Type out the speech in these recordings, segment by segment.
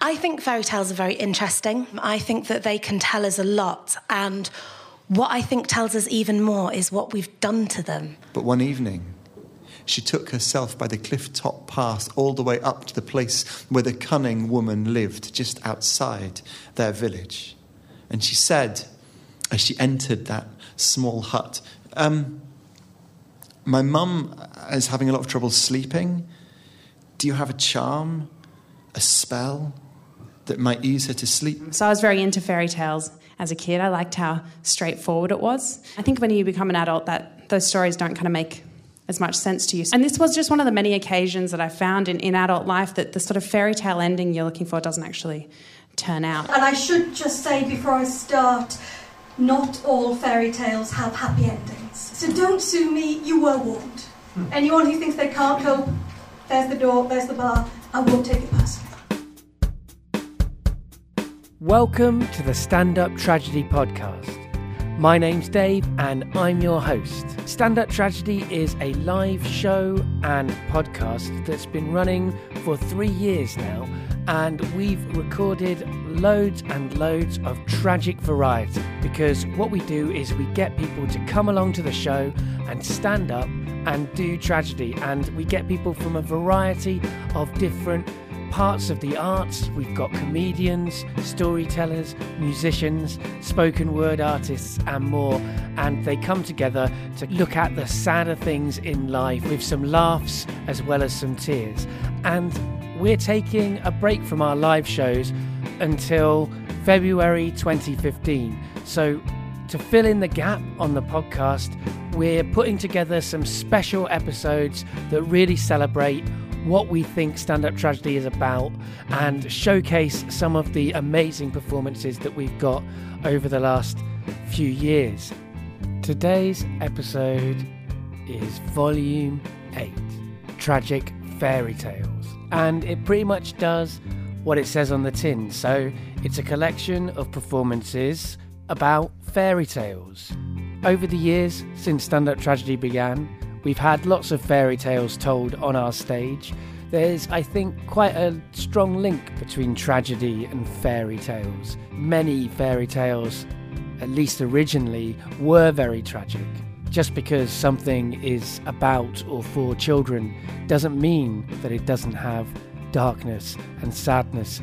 I think fairy tales are very interesting. I think that they can tell us a lot. And what I think tells us even more is what we've done to them. But one evening, she took herself by the cliff top path all the way up to the place where the cunning woman lived, just outside their village. And she said, as she entered that small hut, um, My mum is having a lot of trouble sleeping. Do you have a charm, a spell that might ease her to sleep? So I was very into fairy tales as a kid. I liked how straightforward it was. I think when you become an adult, that those stories don't kind of make as much sense to you. And this was just one of the many occasions that I found in, in adult life that the sort of fairy tale ending you're looking for doesn't actually turn out. And I should just say before I start, not all fairy tales have happy endings. So don't sue me, you were warned. Hmm. Anyone who thinks they can't cope, there's the door, there's the bar, I won't take it personally. Welcome to the Stand Up Tragedy Podcast. My name's Dave and I'm your host. Stand Up Tragedy is a live show and podcast that's been running for three years now, and we've recorded loads and loads of tragic variety because what we do is we get people to come along to the show and stand up and do tragedy, and we get people from a variety of different parts of the arts. We've got comedians, storytellers, musicians, spoken word artists, and more. And they come together to look at the sadder things in life with some laughs as well as some tears. And we're taking a break from our live shows until February 2015. So, to fill in the gap on the podcast, we're putting together some special episodes that really celebrate what we think stand up tragedy is about and showcase some of the amazing performances that we've got over the last few years. Today's episode is Volume 8 Tragic Fairy Tales, and it pretty much does what it says on the tin. So it's a collection of performances about fairy tales. Over the years since stand up tragedy began, We've had lots of fairy tales told on our stage. There's, I think, quite a strong link between tragedy and fairy tales. Many fairy tales, at least originally, were very tragic. Just because something is about or for children doesn't mean that it doesn't have darkness and sadness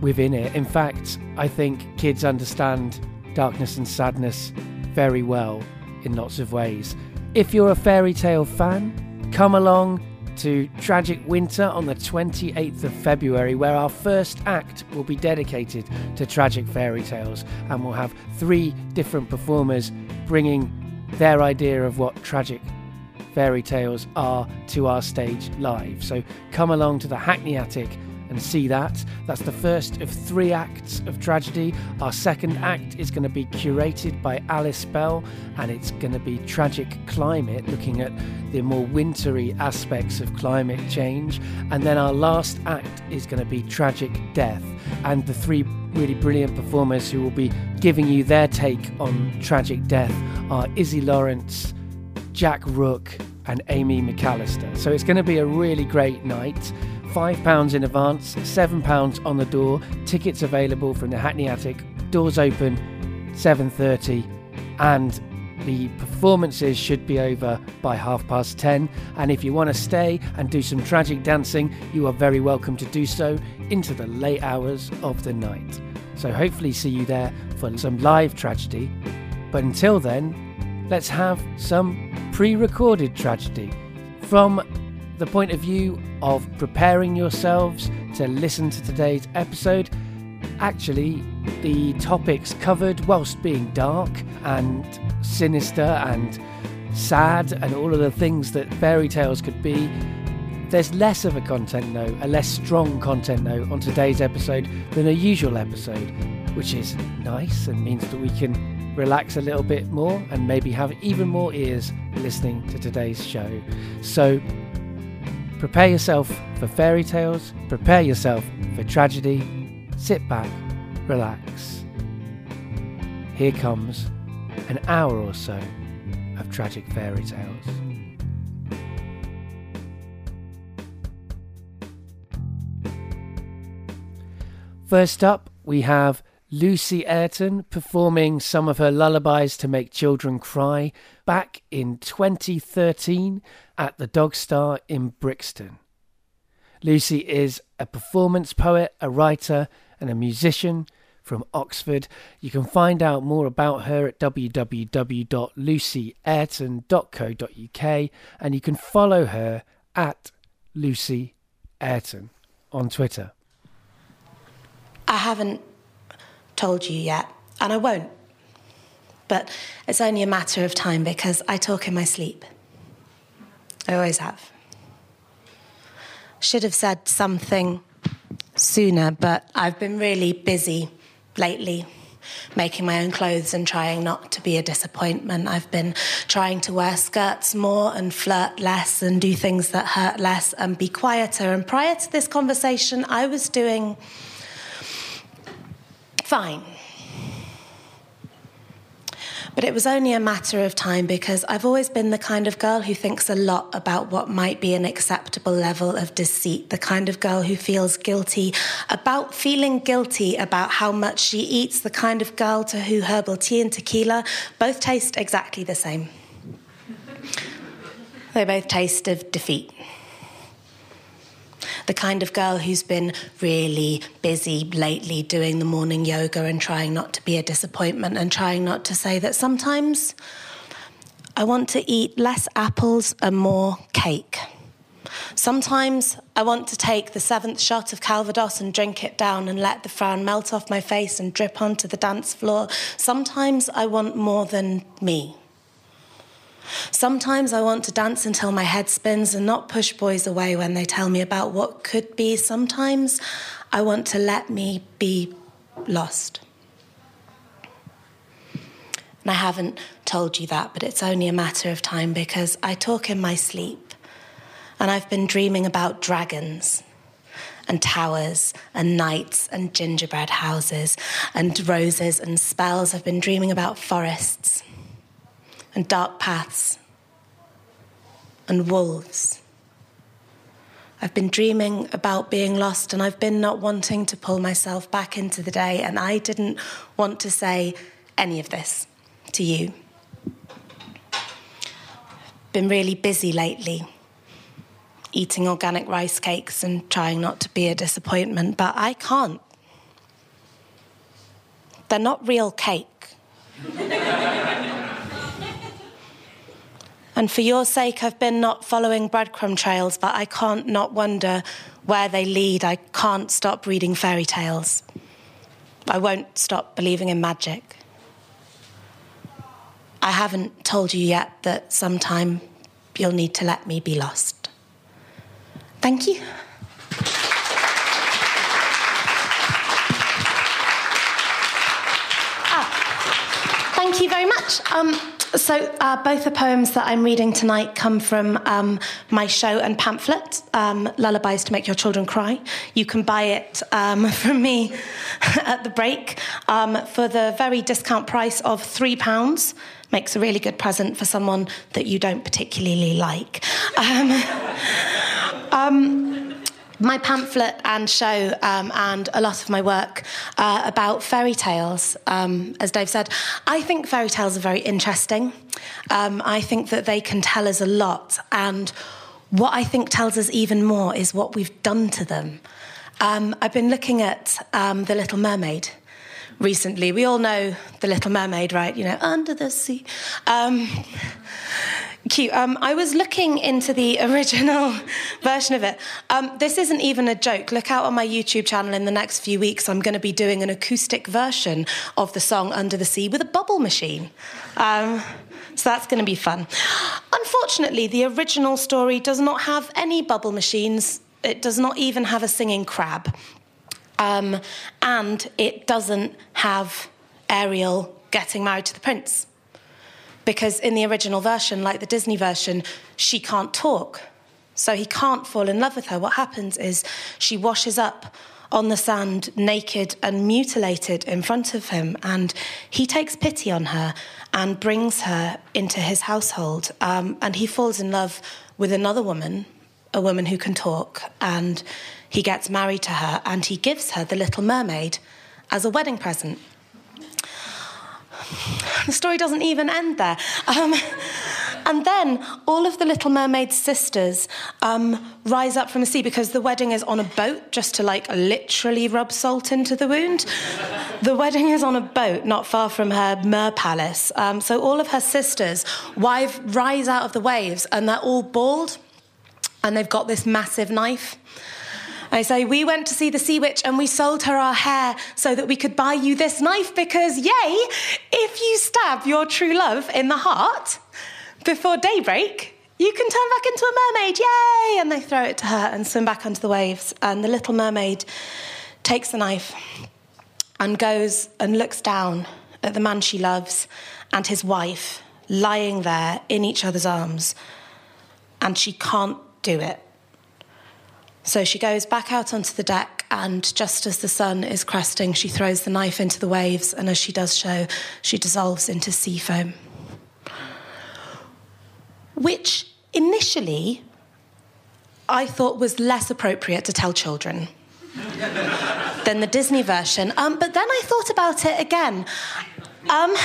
within it. In fact, I think kids understand darkness and sadness very well in lots of ways. If you're a fairy tale fan, come along to Tragic Winter on the 28th of February, where our first act will be dedicated to tragic fairy tales, and we'll have three different performers bringing their idea of what tragic fairy tales are to our stage live. So come along to the Hackney Attic and see that. That's the first of three acts of tragedy. Our second act is going to be curated by Alice Bell, and it's going to be Tragic Climate, looking at the more wintry aspects of climate change. And then our last act is going to be Tragic Death, and the three really brilliant performers who will be giving you their take on tragic death are Izzy Lawrence, Jack Rooke, and Amy McAllister. So it's going to be a really great night. £5 in advance, £7 on the door. Tickets available from the Hackney Attic. Doors open 7:30 and the performances should be over by half past 10 and if you want to stay and do some tragic dancing you are very welcome to do so into the late hours of the night so hopefully see you there for some live tragedy but until then let's have some pre-recorded tragedy from the point of view of preparing yourselves to listen to today's episode, actually, the topics covered, whilst being dark and sinister and sad and all of the things that fairy tales could be, there's less of a content note, a less strong content note on today's episode than a usual episode, which is nice and means that we can relax a little bit more and maybe have even more ears listening to today's show. So, Prepare yourself for fairy tales, prepare yourself for tragedy, sit back, relax. Here comes an hour or so of tragic fairy tales. First up, we have Lucy Ayrton performing some of her lullabies to make children cry back in 2013 at the Dog Star in Brixton. Lucy is a performance poet, a writer, and a musician from Oxford. You can find out more about her at www.lucyayrton.co.uk and you can follow her at Lucy Ayrton on Twitter. I haven't told you yet, and I won't. But it's only a matter of time because I talk in my sleep. I always have. Should have said something sooner, but I've been really busy lately making my own clothes and trying not to be a disappointment. I've been trying to wear skirts more and flirt less and do things that hurt less and be quieter. And prior to this conversation, I was doing fine. But it was only a matter of time because I've always been the kind of girl who thinks a lot about what might be an acceptable level of deceit, the kind of girl who feels guilty about feeling guilty about how much she eats, the kind of girl to who herbal tea and tequila both taste exactly the same. they both taste of defeat the kind of girl who's been really busy lately doing the morning yoga and trying not to be a disappointment and trying not to say that sometimes I want to eat less apples and more cake. Sometimes I want to take the seventh shot of Calvados and drink it down and let the frown melt off my face and drip onto the dance floor. Sometimes I want more than me. Sometimes I want to dance until my head spins and not push boys away when they tell me about what could be. Sometimes I want to let me be lost. And I haven't told you that, but it's only a matter of time because I talk in my sleep. And I've been dreaming about dragons and towers and knights and gingerbread houses and roses and spells. I've been dreaming about forests and dark paths and wolves. I've been dreaming about being lost and I've been not wanting to pull myself back into the day, and I didn't want to say any of this to you. Been really busy lately, eating organic rice cakes and trying not to be a disappointment, but I can't. They're not real cake. And for your sake, I've been not following breadcrumb trails, but I can't not wonder where they lead. I can't stop reading fairy tales. I won't stop believing in magic. I haven't told you yet that sometime you'll need to let me be lost. Thank you. Ah, thank you very much. Um, so, uh, both the poems that I'm reading tonight come from um, my show and pamphlet, um, Lullabies to Make Your Children Cry. You can buy it um, from me at the break um, for the very discount price of £3. Makes a really good present for someone that you don't particularly like. Um, um, my pamphlet and show um, and a lot of my work uh, about fairy tales. Um, as Dave said, I think fairy tales are very interesting. Um, I think that they can tell us a lot. And what I think tells us even more is what we've done to them. Um, I've been looking at um, The Little Mermaid recently. We all know The Little Mermaid, right? You know, under the sea. Cute. Um, I was looking into the original version of it. Um, this isn't even a joke. Look out on my YouTube channel in the next few weeks. I'm going to be doing an acoustic version of the song Under the Sea with a bubble machine. Um, so that's going to be fun. Unfortunately, the original story does not have any bubble machines. It does not even have a singing crab. Um, and it doesn't have Ariel getting married to the prince because in the original version, like the Disney version, she can't talk. So he can't fall in love with her. What happens is she washes up on the sand, naked and mutilated in front of him, and he takes pity on her and brings her into his household. Um, and he falls in love with another woman a woman who can talk, and he gets married to her, and he gives her the Little Mermaid as a wedding present. The story doesn't even end there. Um, and then all of the Little Mermaid's sisters um, rise up from the sea because the wedding is on a boat, just to like literally rub salt into the wound. the wedding is on a boat not far from her mer palace. Um, so all of her sisters wife, rise out of the waves and they're all bald and they've got this massive knife. I say, We went to see the sea witch and we sold her our hair so that we could buy you this knife because, yay, if you stab your true love in the heart before daybreak, you can turn back into a mermaid, yay! And they throw it to her and swim back under the waves. And the little mermaid takes the knife and goes and looks down at the man she loves and his wife lying there in each other's arms. And she can't do it. So she goes back out onto the deck, and just as the sun is cresting, she throws the knife into the waves, and as she does so, she dissolves into sea foam. Which initially I thought was less appropriate to tell children than the Disney version. Um, but then I thought about it again. Um, and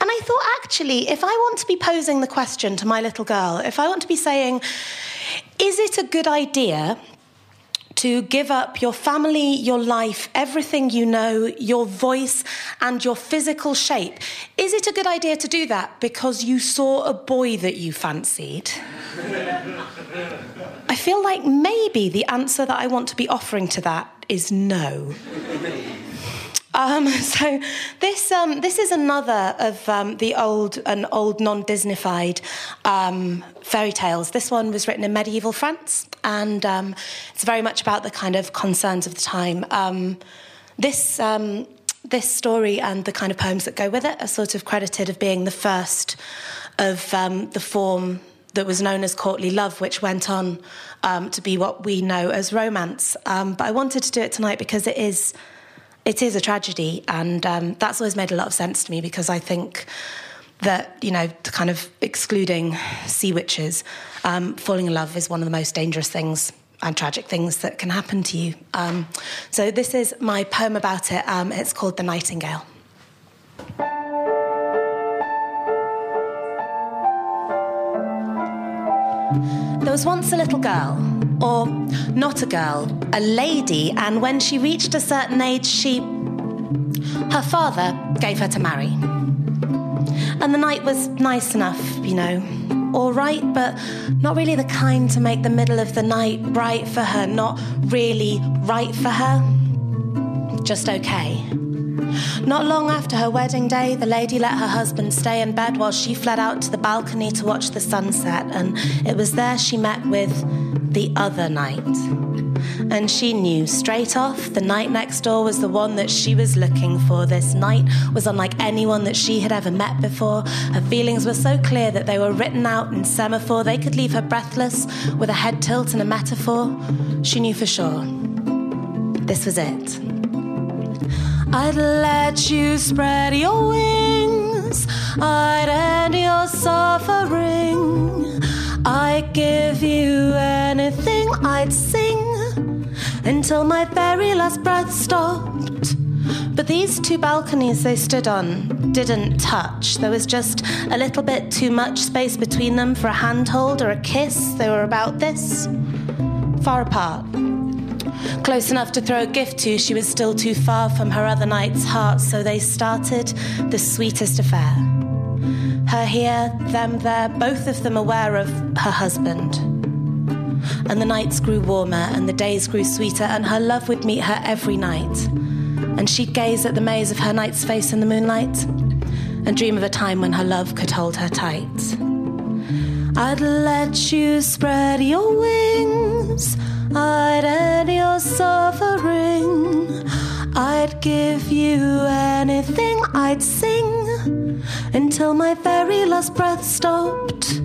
I thought, actually, if I want to be posing the question to my little girl, if I want to be saying, is it a good idea to give up your family, your life, everything you know, your voice, and your physical shape. Is it a good idea to do that because you saw a boy that you fancied? I feel like maybe the answer that I want to be offering to that is no. Um, so this um, this is another of um, the old an old non-Disneyfied um, fairy tales. This one was written in medieval France, and um, it's very much about the kind of concerns of the time. Um, this this story and the kind of poems that go with it are sort of credited of being the first of the form that was known as courtly love, which went on to be what we know as romance. but I wanted to do it tonight because it is it is a tragedy, and um, that's always made a lot of sense to me because I think that you know, kind of excluding sea witches, um, falling in love is one of the most dangerous things and tragic things that can happen to you. Um, so this is my poem about it. Um, it's called "The Nightingale." There was once a little girl, or not a girl, a lady, and when she reached a certain age, she. Her father gave her to marry. And the night was nice enough, you know. All right, but not really the kind to make the middle of the night right for her, not really right for her. Just okay. Not long after her wedding day, the lady let her husband stay in bed while she fled out to the balcony to watch the sunset, and it was there she met with the other night. And she knew straight off the night next door was the one that she was looking for. This night was unlike anyone that she had ever met before. Her feelings were so clear that they were written out in semaphore. They could leave her breathless with a head tilt and a metaphor. She knew for sure. This was it. I'd let you spread your wings, I'd end your suffering. I'd give you anything, I'd sing until my very last breath stopped. But these two balconies they stood on didn't touch. There was just a little bit too much space between them for a handhold or a kiss. They were about this far apart. Close enough to throw a gift to, she was still too far from her other knight's heart, so they started the sweetest affair. Her here, them there, both of them aware of her husband. And the nights grew warmer, and the days grew sweeter, and her love would meet her every night. And she'd gaze at the maze of her knight's face in the moonlight, and dream of a time when her love could hold her tight. I'd let you spread your wings I'd end your suffering. I'd give you anything, I'd sing until my very last breath stopped.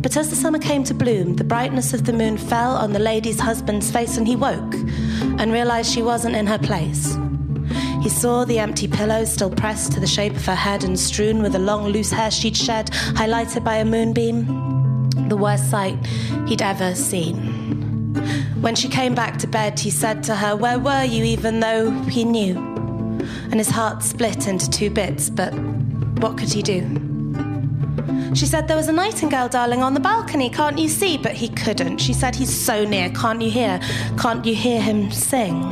But as the summer came to bloom, the brightness of the moon fell on the lady's husband's face, and he woke and realized she wasn't in her place. He saw the empty pillow still pressed to the shape of her head and strewn with the long loose hair she'd shed, highlighted by a moonbeam. The worst sight he'd ever seen. When she came back to bed, he said to her, Where were you, even though he knew? And his heart split into two bits, but what could he do? She said, There was a nightingale, darling, on the balcony. Can't you see? But he couldn't. She said, He's so near. Can't you hear? Can't you hear him sing?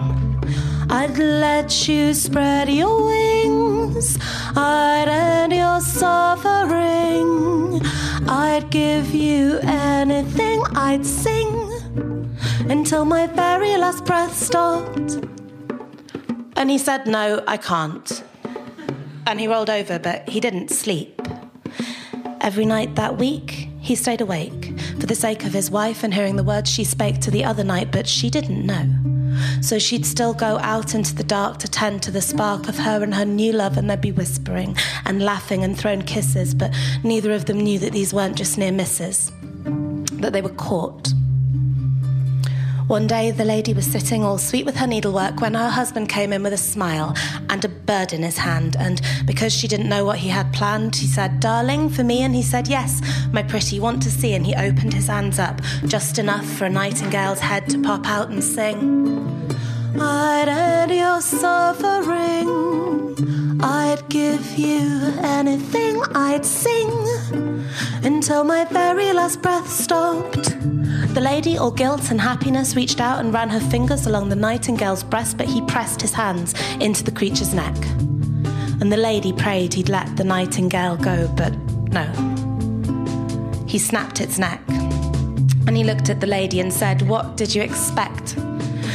I'd let you spread your wings. I'd end your suffering. I'd give you anything. I'd sing until my very last breath stopped. And he said, No, I can't. And he rolled over, but he didn't sleep. Every night that week, he stayed awake for the sake of his wife and hearing the words she spake to the other night, but she didn't know. So she'd still go out into the dark to tend to the spark of her and her new love, and they'd be whispering and laughing and throwing kisses, but neither of them knew that these weren't just near misses, that they were caught. One day, the lady was sitting all sweet with her needlework when her husband came in with a smile and a bird in his hand. And because she didn't know what he had planned, she said, Darling, for me? And he said, Yes, my pretty, want to see. And he opened his hands up, just enough for a nightingale's head to pop out and sing. I'd end your suffering. I'd give you anything. I'd sing until my very last breath stopped. The lady, all guilt and happiness, reached out and ran her fingers along the nightingale's breast, but he pressed his hands into the creature's neck. And the lady prayed he'd let the nightingale go, but no. He snapped its neck. And he looked at the lady and said, What did you expect?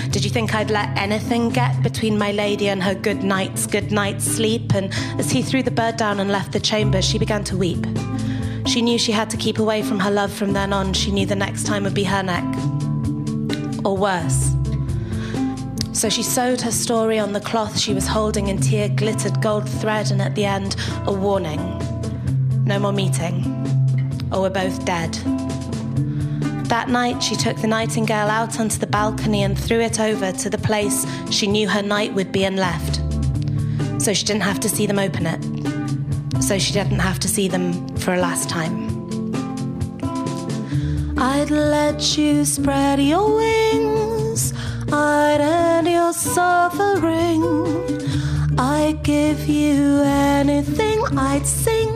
Did you think I'd let anything get between my lady and her good night's good night's sleep? And as he threw the bird down and left the chamber, she began to weep. She knew she had to keep away from her love from then on. She knew the next time would be her neck. Or worse. So she sewed her story on the cloth she was holding in tear glittered gold thread, and at the end, a warning no more meeting, or we're both dead. That night, she took the nightingale out onto the balcony and threw it over to the place she knew her night would be and left. So she didn't have to see them open it so she didn't have to see them for a last time. I'd let you spread your wings, I'd end your suffering, I'd give you anything, I'd sing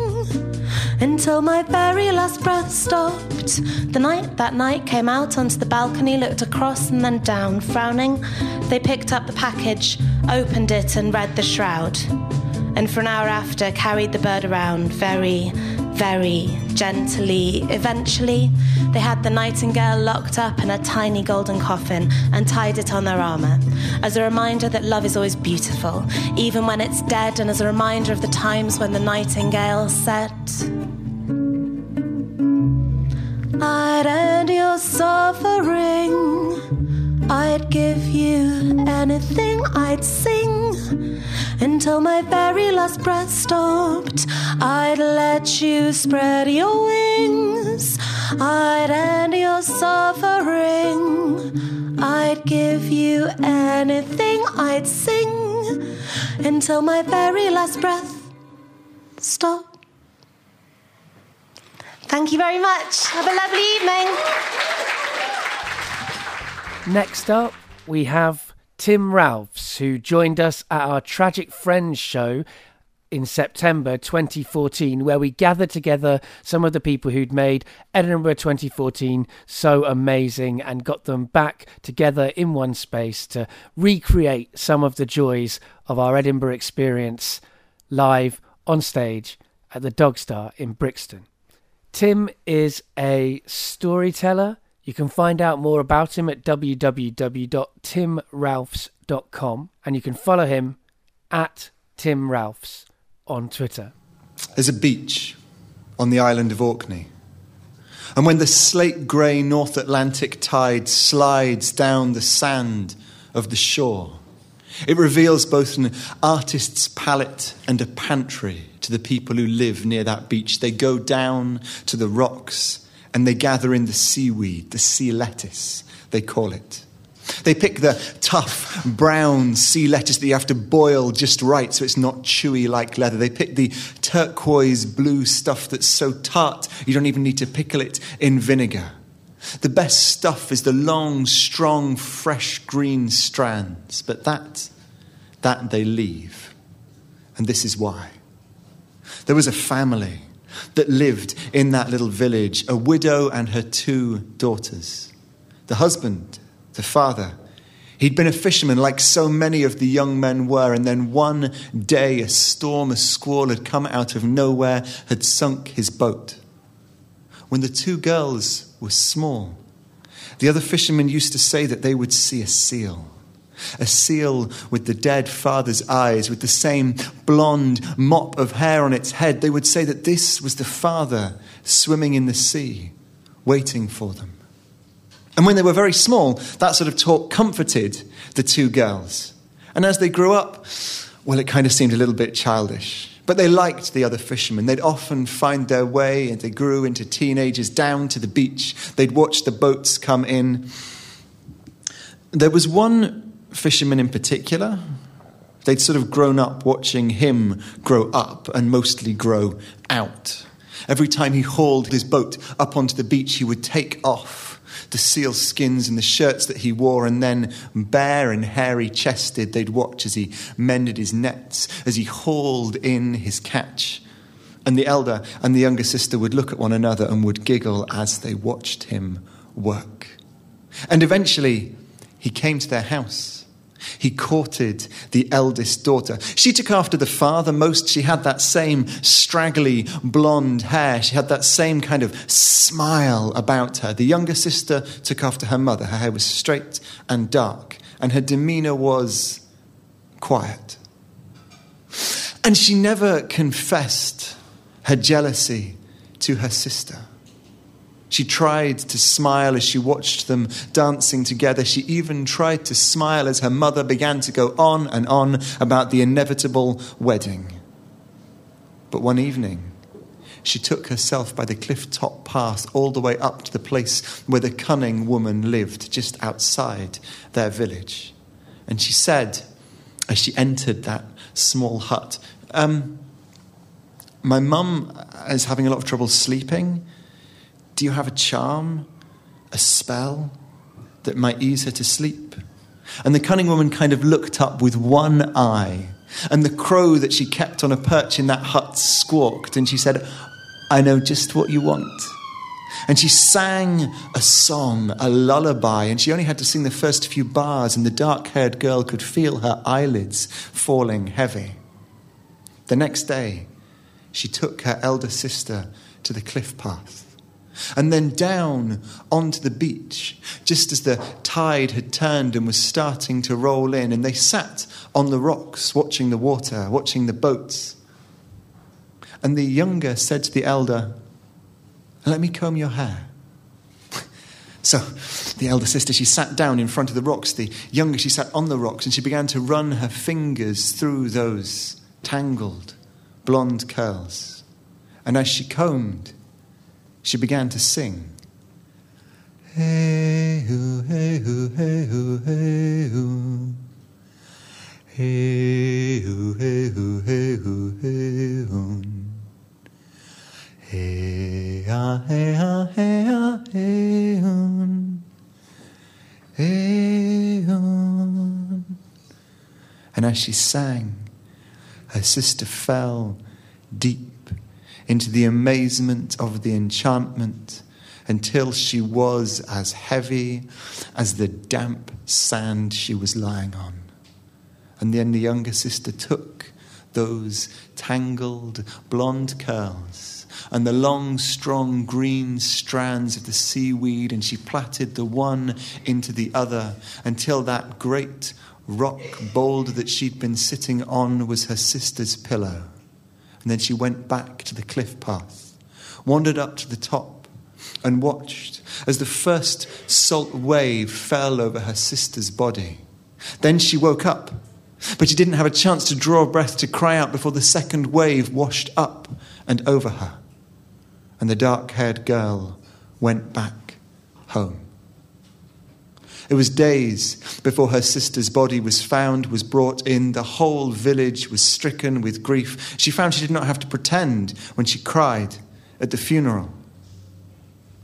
until my very last breath stopped. The night that night came out onto the balcony, looked across and then down, frowning. They picked up the package, opened it, and read the shroud and for an hour after carried the bird around very, very gently. Eventually, they had the nightingale locked up in a tiny golden coffin and tied it on their armour, as a reminder that love is always beautiful, even when it's dead, and as a reminder of the times when the nightingale said, I'd end your suffering. I'd give you anything, I'd sing until my very last breath stopped. I'd let you spread your wings, I'd end your suffering. I'd give you anything, I'd sing until my very last breath stopped. Thank you very much. Have a lovely evening. Next up, we have Tim Ralphs, who joined us at our Tragic Friends show in September 2014, where we gathered together some of the people who'd made Edinburgh 2014 so amazing and got them back together in one space to recreate some of the joys of our Edinburgh experience live on stage at the Dog Star in Brixton. Tim is a storyteller you can find out more about him at www.timralphs.com and you can follow him at Tim Ralphs on Twitter. There's a beach on the island of Orkney. And when the slate grey North Atlantic tide slides down the sand of the shore, it reveals both an artist's palette and a pantry to the people who live near that beach. They go down to the rocks and they gather in the seaweed, the sea lettuce, they call it. They pick the tough brown sea lettuce that you have to boil just right so it's not chewy like leather. They pick the turquoise blue stuff that's so tart you don't even need to pickle it in vinegar. The best stuff is the long, strong, fresh green strands, but that, that they leave. And this is why. There was a family that lived in that little village, a widow and her two daughters. The husband, the father, He'd been a fisherman like so many of the young men were, and then one day a storm, a squall had come out of nowhere, had sunk his boat. When the two girls were small, the other fishermen used to say that they would see a seal. A seal with the dead father's eyes, with the same blonde mop of hair on its head. They would say that this was the father swimming in the sea, waiting for them. And when they were very small, that sort of talk comforted the two girls. And as they grew up, well, it kind of seemed a little bit childish. But they liked the other fishermen. They'd often find their way, and they grew into teenagers down to the beach. They'd watch the boats come in. There was one fisherman in particular. They'd sort of grown up watching him grow up and mostly grow out. Every time he hauled his boat up onto the beach, he would take off the seal skins and the shirts that he wore, and then, bare and hairy chested, they'd watch as he mended his nets, as he hauled in his catch. And the elder and the younger sister would look at one another and would giggle as they watched him work. And eventually, he came to their house he courted the eldest daughter. She took after the father most. She had that same straggly blonde hair. She had that same kind of smile about her. The younger sister took after her mother. Her hair was straight and dark, and her demeanor was quiet. And she never confessed her jealousy to her sister. She tried to smile as she watched them dancing together. She even tried to smile as her mother began to go on and on about the inevitable wedding. But one evening, she took herself by the cliff top path all the way up to the place where the cunning woman lived, just outside their village. And she said, as she entered that small hut, um, My mum is having a lot of trouble sleeping. Do you have a charm, a spell that might ease her to sleep? And the cunning woman kind of looked up with one eye, and the crow that she kept on a perch in that hut squawked, and she said, I know just what you want. And she sang a song, a lullaby, and she only had to sing the first few bars, and the dark haired girl could feel her eyelids falling heavy. The next day, she took her elder sister to the cliff path and then down onto the beach, just as the tide had turned and was starting to roll in. And they sat on the rocks, watching the water, watching the boats. And the younger said to the elder, Let me comb your hair. So the elder sister, she sat down in front of the rocks. The younger, she sat on the rocks and she began to run her fingers through those tangled blonde curls. And as she combed, she began to sing. Hey hoo, hey hoo, hey hoo, hey hoo. Hey hoo, hey hoo, hey hoo, hey hoo. Hey ah, hey ah, hey ah, hey hoo. Hey hoo. And as she sang, her sister fell deep into the amazement of the enchantment until she was as heavy as the damp sand she was lying on. And then the younger sister took those tangled blonde curls and the long, strong green strands of the seaweed, and she plaited the one into the other until that great rock boulder that she'd been sitting on was her sister's pillow. And then she went back to the cliff path, wandered up to the top, and watched as the first salt wave fell over her sister's body. Then she woke up, but she didn't have a chance to draw a breath to cry out before the second wave washed up and over her. And the dark haired girl went back home. It was days before her sister's body was found, was brought in. The whole village was stricken with grief. She found she did not have to pretend when she cried at the funeral.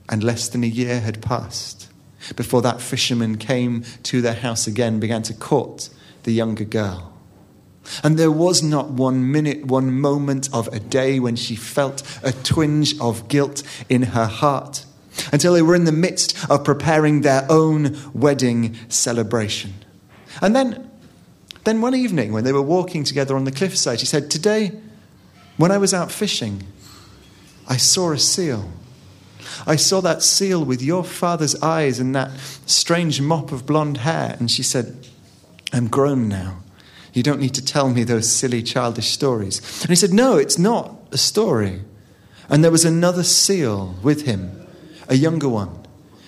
And less than a year had passed before that fisherman came to their house again, began to court the younger girl. And there was not one minute, one moment of a day when she felt a twinge of guilt in her heart until they were in the midst of preparing their own wedding celebration. And then, then one evening, when they were walking together on the cliffside, he said, Today, when I was out fishing, I saw a seal. I saw that seal with your father's eyes and that strange mop of blonde hair. And she said, I'm grown now. You don't need to tell me those silly childish stories. And he said, No, it's not a story. And there was another seal with him, a younger one,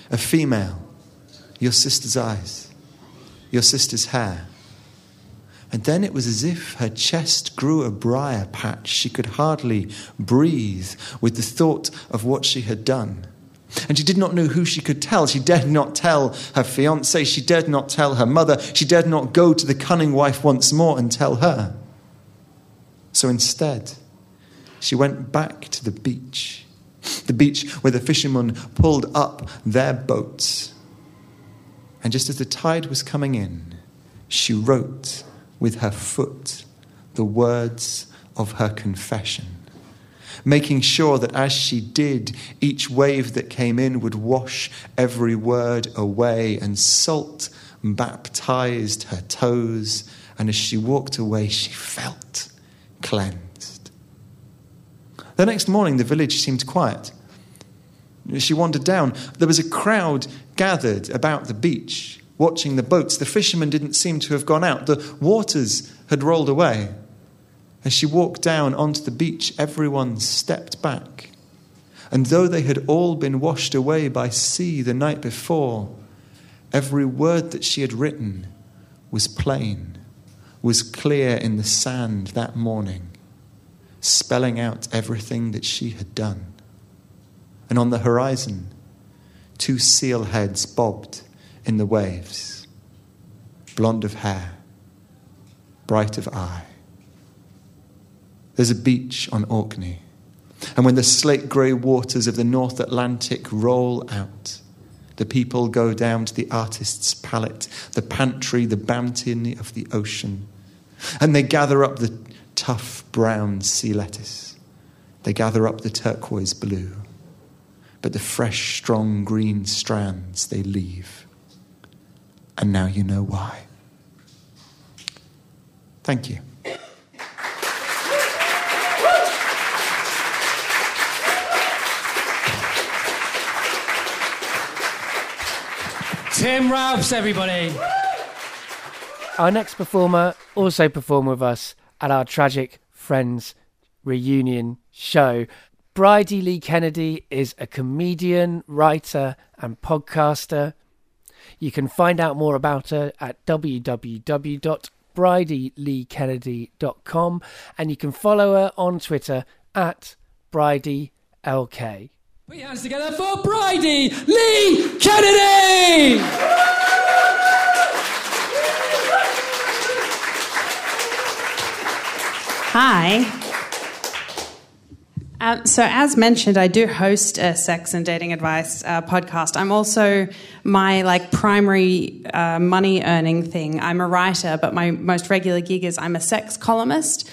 a female, your sister's eyes, your sister's hair. And then it was as if her chest grew a briar patch. She could hardly breathe with the thought of what she had done. And she did not know who she could tell. She dared not tell her fiance. She dared not tell her mother. She dared not go to the cunning wife once more and tell her. So instead, she went back to the beach, the beach where the fishermen pulled up their boats. And just as the tide was coming in, she wrote with her foot the words of her confession, making sure that as she did, each wave that came in would wash every word away, and salt baptized her toes, and as she walked away, she felt cleansed. The next morning, the village seemed quiet. She wandered down. There was a crowd gathered about the beach watching the boats. The fishermen didn't seem to have gone out, the waters had rolled away. As she walked down onto the beach, everyone stepped back. And though they had all been washed away by sea the night before, every word that she had written was plain, was clear in the sand that morning, spelling out everything that she had done. And on the horizon, two seal heads bobbed in the waves, blonde of hair, bright of eye. There's a beach on Orkney, and when the slate grey waters of the North Atlantic roll out, the people go down to the artist's palette, the pantry, the bounty of the ocean, and they gather up the tough brown sea lettuce. They gather up the turquoise blue, but the fresh, strong green strands they leave and now you know why. Thank you. Tim Ralphs, everybody. Our next performer also performed with us at our Tragic Friends reunion show. Brydie Lee Kennedy is a comedian, writer, and podcaster. You can find out more about her at www.brydieleekennedy.com and you can follow her on Twitter at BrydieLK. Put your hands together for Brydie Lee Kennedy! Hi. Um, so, as mentioned, I do host a sex and dating advice uh, podcast. I'm also my like primary uh, money earning thing. I'm a writer, but my most regular gig is I'm a sex columnist,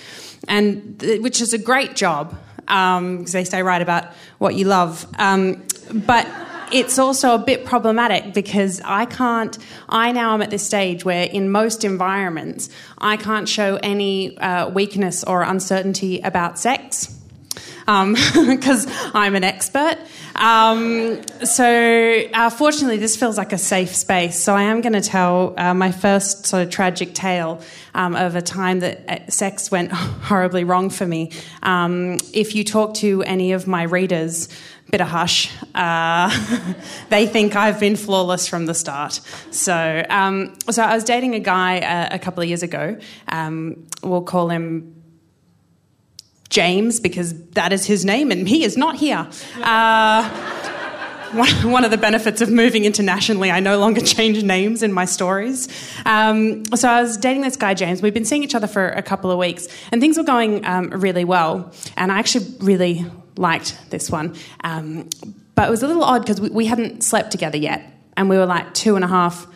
and th- which is a great job because um, they say write about what you love. Um, but it's also a bit problematic because I can't. I now am at this stage where, in most environments, I can't show any uh, weakness or uncertainty about sex because um, I'm an expert. Um, so, uh, fortunately, this feels like a safe space. So, I am going to tell uh, my first sort of tragic tale um, of a time that uh, sex went horribly wrong for me. Um, if you talk to any of my readers, bit of hush. Uh, they think I've been flawless from the start. So, um, so I was dating a guy uh, a couple of years ago. Um, we'll call him James because that is his name and he is not here. Uh, one of the benefits of moving internationally, I no longer change names in my stories. Um, so I was dating this guy, James. We've been seeing each other for a couple of weeks, and things were going um, really well. And I actually really liked this one. Um, but it was a little odd because we, we hadn't slept together yet, and we were like two and a half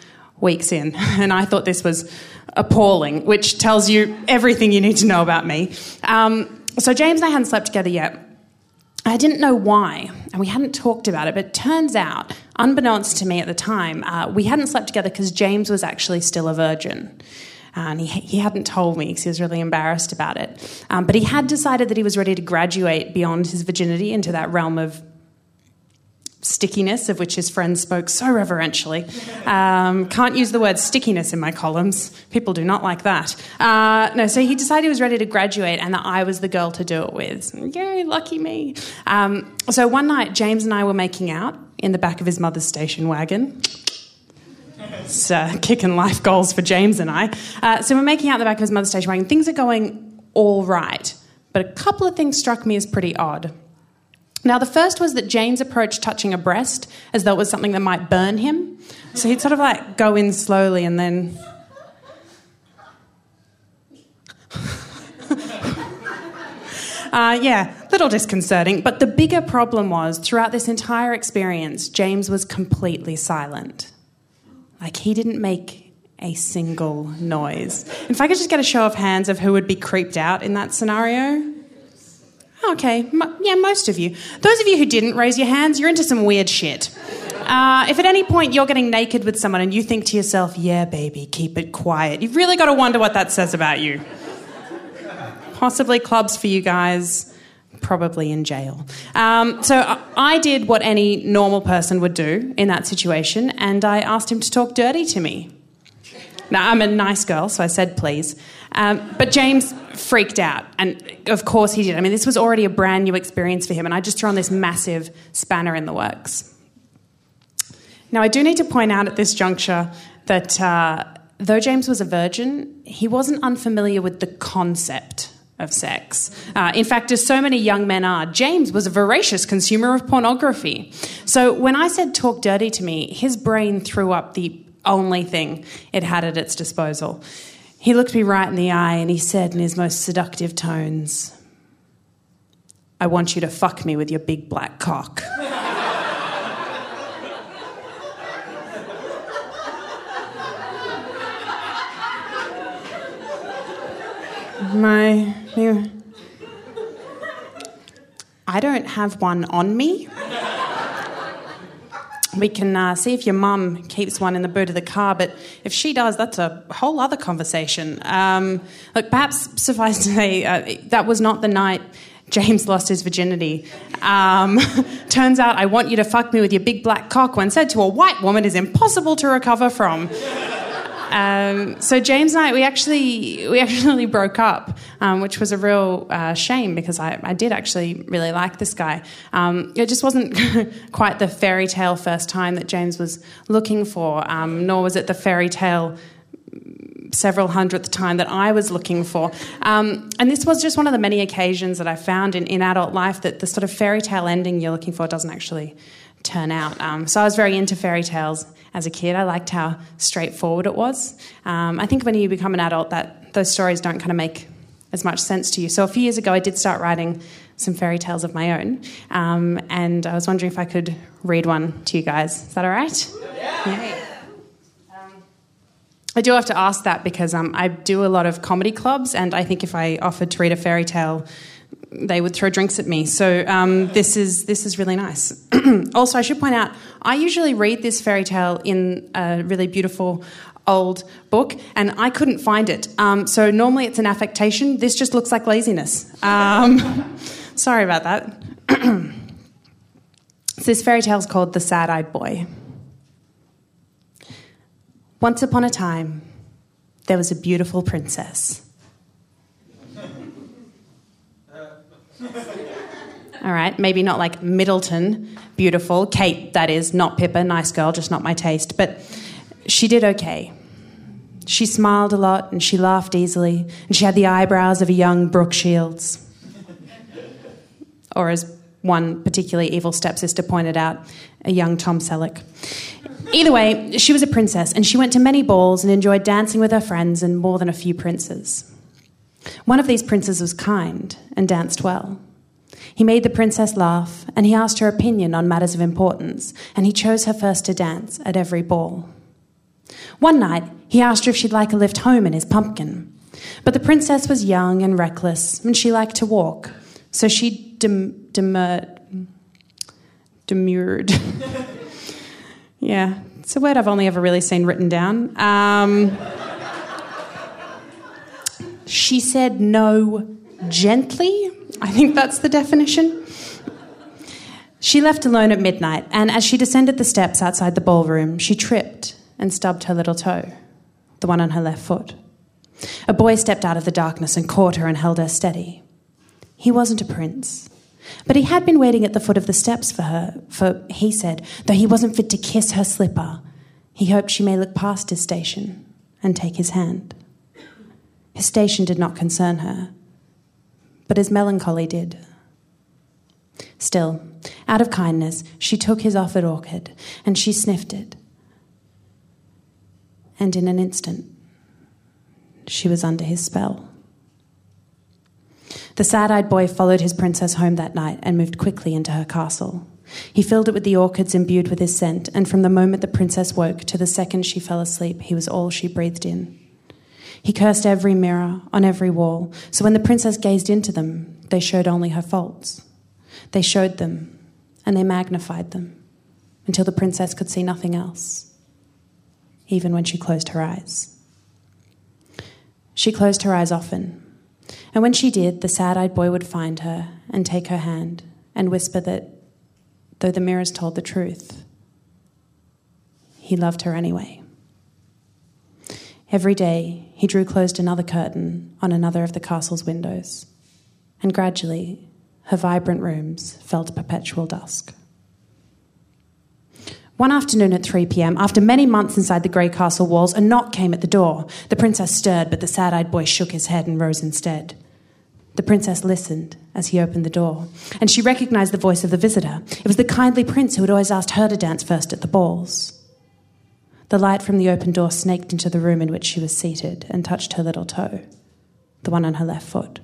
weeks in, and I thought this was appalling, which tells you everything you need to know about me. Um, so James and I hadn't slept together yet. I didn't know why, and we hadn't talked about it, but turns out, unbeknownst to me at the time, uh, we hadn't slept together because James was actually still a virgin. And he, he hadn't told me because he was really embarrassed about it. Um, but he had decided that he was ready to graduate beyond his virginity into that realm of stickiness, of which his friends spoke so reverentially. Um, can't use the word stickiness in my columns. People do not like that. Uh, no, so he decided he was ready to graduate and that I was the girl to do it with. Yay, lucky me. Um, so one night, James and I were making out in the back of his mother's station wagon. It's uh, kicking life goals for James and I. Uh, so we're making out the back of his mother's station wagon. Things are going all right, but a couple of things struck me as pretty odd. Now, the first was that James approached touching a breast as though it was something that might burn him. So he'd sort of like go in slowly and then. uh, yeah, little disconcerting. But the bigger problem was throughout this entire experience, James was completely silent. Like he didn't make a single noise. If I could just get a show of hands of who would be creeped out in that scenario. Okay, yeah, most of you. Those of you who didn't raise your hands, you're into some weird shit. Uh, if at any point you're getting naked with someone and you think to yourself, yeah, baby, keep it quiet, you've really got to wonder what that says about you. Possibly clubs for you guys, probably in jail. Um, so I did what any normal person would do in that situation, and I asked him to talk dirty to me. Now, I'm a nice girl, so I said please. Um, but James freaked out, and of course he did. I mean, this was already a brand new experience for him, and I just threw on this massive spanner in the works. Now, I do need to point out at this juncture that uh, though James was a virgin, he wasn't unfamiliar with the concept of sex. Uh, in fact, as so many young men are, James was a voracious consumer of pornography. So when I said talk dirty to me, his brain threw up the only thing it had at its disposal. He looked me right in the eye and he said in his most seductive tones, I want you to fuck me with your big black cock. My. I don't have one on me we can uh, see if your mum keeps one in the boot of the car, but if she does, that's a whole other conversation. Um, look, perhaps suffice to say, uh, that was not the night James lost his virginity. Um, turns out, I want you to fuck me with your big black cock, when said to a white woman, is impossible to recover from. Um, so James and I, we actually we actually broke up, um, which was a real uh, shame because I, I, did actually really like this guy. Um, it just wasn't quite the fairy tale first time that James was looking for, um, nor was it the fairy tale several hundredth time that I was looking for. Um, and this was just one of the many occasions that I found in, in adult life that the sort of fairy tale ending you're looking for doesn't actually turn out. Um, so I was very into fairy tales as a kid. I liked how straightforward it was. Um, I think when you become an adult, that those stories don't kind of make as much sense to you. So a few years ago, I did start writing some fairy tales of my own, um, and I was wondering if I could read one to you guys. Is that all right? Yeah. Um, I do have to ask that because um, I do a lot of comedy clubs, and I think if I offered to read a fairy tale they would throw drinks at me. So um, this is this is really nice. also, I should point out I usually read this fairy tale in a really beautiful old book, and I couldn't find it. Um, so normally it's an affectation. This just looks like laziness. Um, sorry about that. so this fairy tale is called The Sad Eyed Boy. Once upon a time, there was a beautiful princess. All right, maybe not like Middleton, beautiful. Kate, that is, not Pippa, nice girl, just not my taste. But she did okay. She smiled a lot and she laughed easily, and she had the eyebrows of a young Brooke Shields. or as one particularly evil stepsister pointed out, a young Tom Selleck. Either way, she was a princess, and she went to many balls and enjoyed dancing with her friends and more than a few princes. One of these princes was kind and danced well. He made the princess laugh, and he asked her opinion on matters of importance, and he chose her first to dance at every ball. One night, he asked her if she'd like a lift home in his pumpkin. But the princess was young and reckless, and she liked to walk, so she dem- demurred. Demurred. yeah, it's a word I've only ever really seen written down. Um, she said no gently. I think that's the definition. She left alone at midnight, and as she descended the steps outside the ballroom, she tripped and stubbed her little toe, the one on her left foot. A boy stepped out of the darkness and caught her and held her steady. He wasn't a prince, but he had been waiting at the foot of the steps for her, for he said, though he wasn't fit to kiss her slipper, he hoped she may look past his station and take his hand. His station did not concern her, but his melancholy did. Still, out of kindness, she took his offered orchid and she sniffed it. And in an instant, she was under his spell. The sad eyed boy followed his princess home that night and moved quickly into her castle. He filled it with the orchids imbued with his scent, and from the moment the princess woke to the second she fell asleep, he was all she breathed in. He cursed every mirror on every wall, so when the princess gazed into them, they showed only her faults. They showed them, and they magnified them, until the princess could see nothing else, even when she closed her eyes. She closed her eyes often, and when she did, the sad eyed boy would find her and take her hand and whisper that, though the mirrors told the truth, he loved her anyway. Every day, he drew closed another curtain on another of the castle's windows, and gradually, her vibrant rooms fell to perpetual dusk. One afternoon at 3 pm, after many months inside the grey castle walls, a knock came at the door. The princess stirred, but the sad eyed boy shook his head and rose instead. The princess listened as he opened the door, and she recognized the voice of the visitor. It was the kindly prince who had always asked her to dance first at the balls. The light from the open door snaked into the room in which she was seated and touched her little toe, the one on her left foot.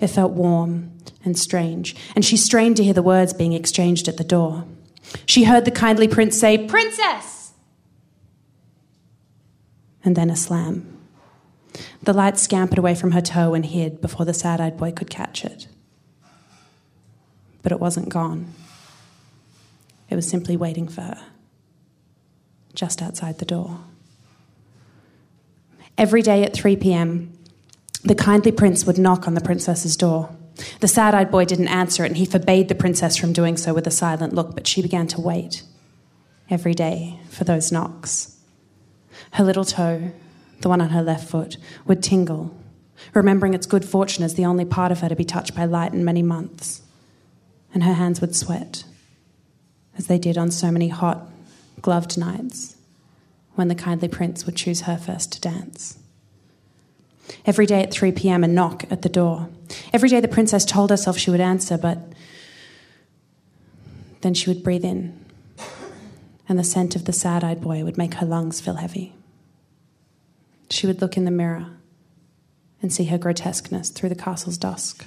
It felt warm and strange, and she strained to hear the words being exchanged at the door. She heard the kindly prince say, Princess! And then a slam. The light scampered away from her toe and hid before the sad eyed boy could catch it. But it wasn't gone. It was simply waiting for her, just outside the door. Every day at 3 pm, the kindly prince would knock on the princess's door. The sad eyed boy didn't answer it, and he forbade the princess from doing so with a silent look, but she began to wait every day for those knocks. Her little toe, the one on her left foot, would tingle, remembering its good fortune as the only part of her to be touched by light in many months. And her hands would sweat, as they did on so many hot, gloved nights when the kindly prince would choose her first to dance. Every day at 3 pm, a knock at the door. Every day the princess told herself she would answer, but then she would breathe in, and the scent of the sad eyed boy would make her lungs feel heavy. She would look in the mirror and see her grotesqueness through the castle's dusk.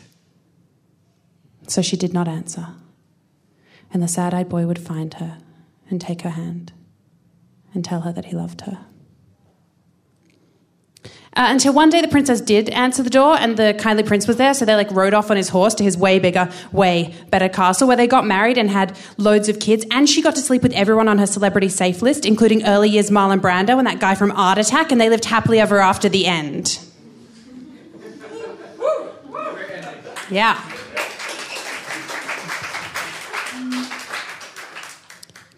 So she did not answer, and the sad eyed boy would find her and take her hand and tell her that he loved her. Uh, until one day the princess did answer the door and the kindly prince was there so they like rode off on his horse to his way bigger way better castle where they got married and had loads of kids and she got to sleep with everyone on her celebrity safe list including early years marlon brando and that guy from art attack and they lived happily ever after the end yeah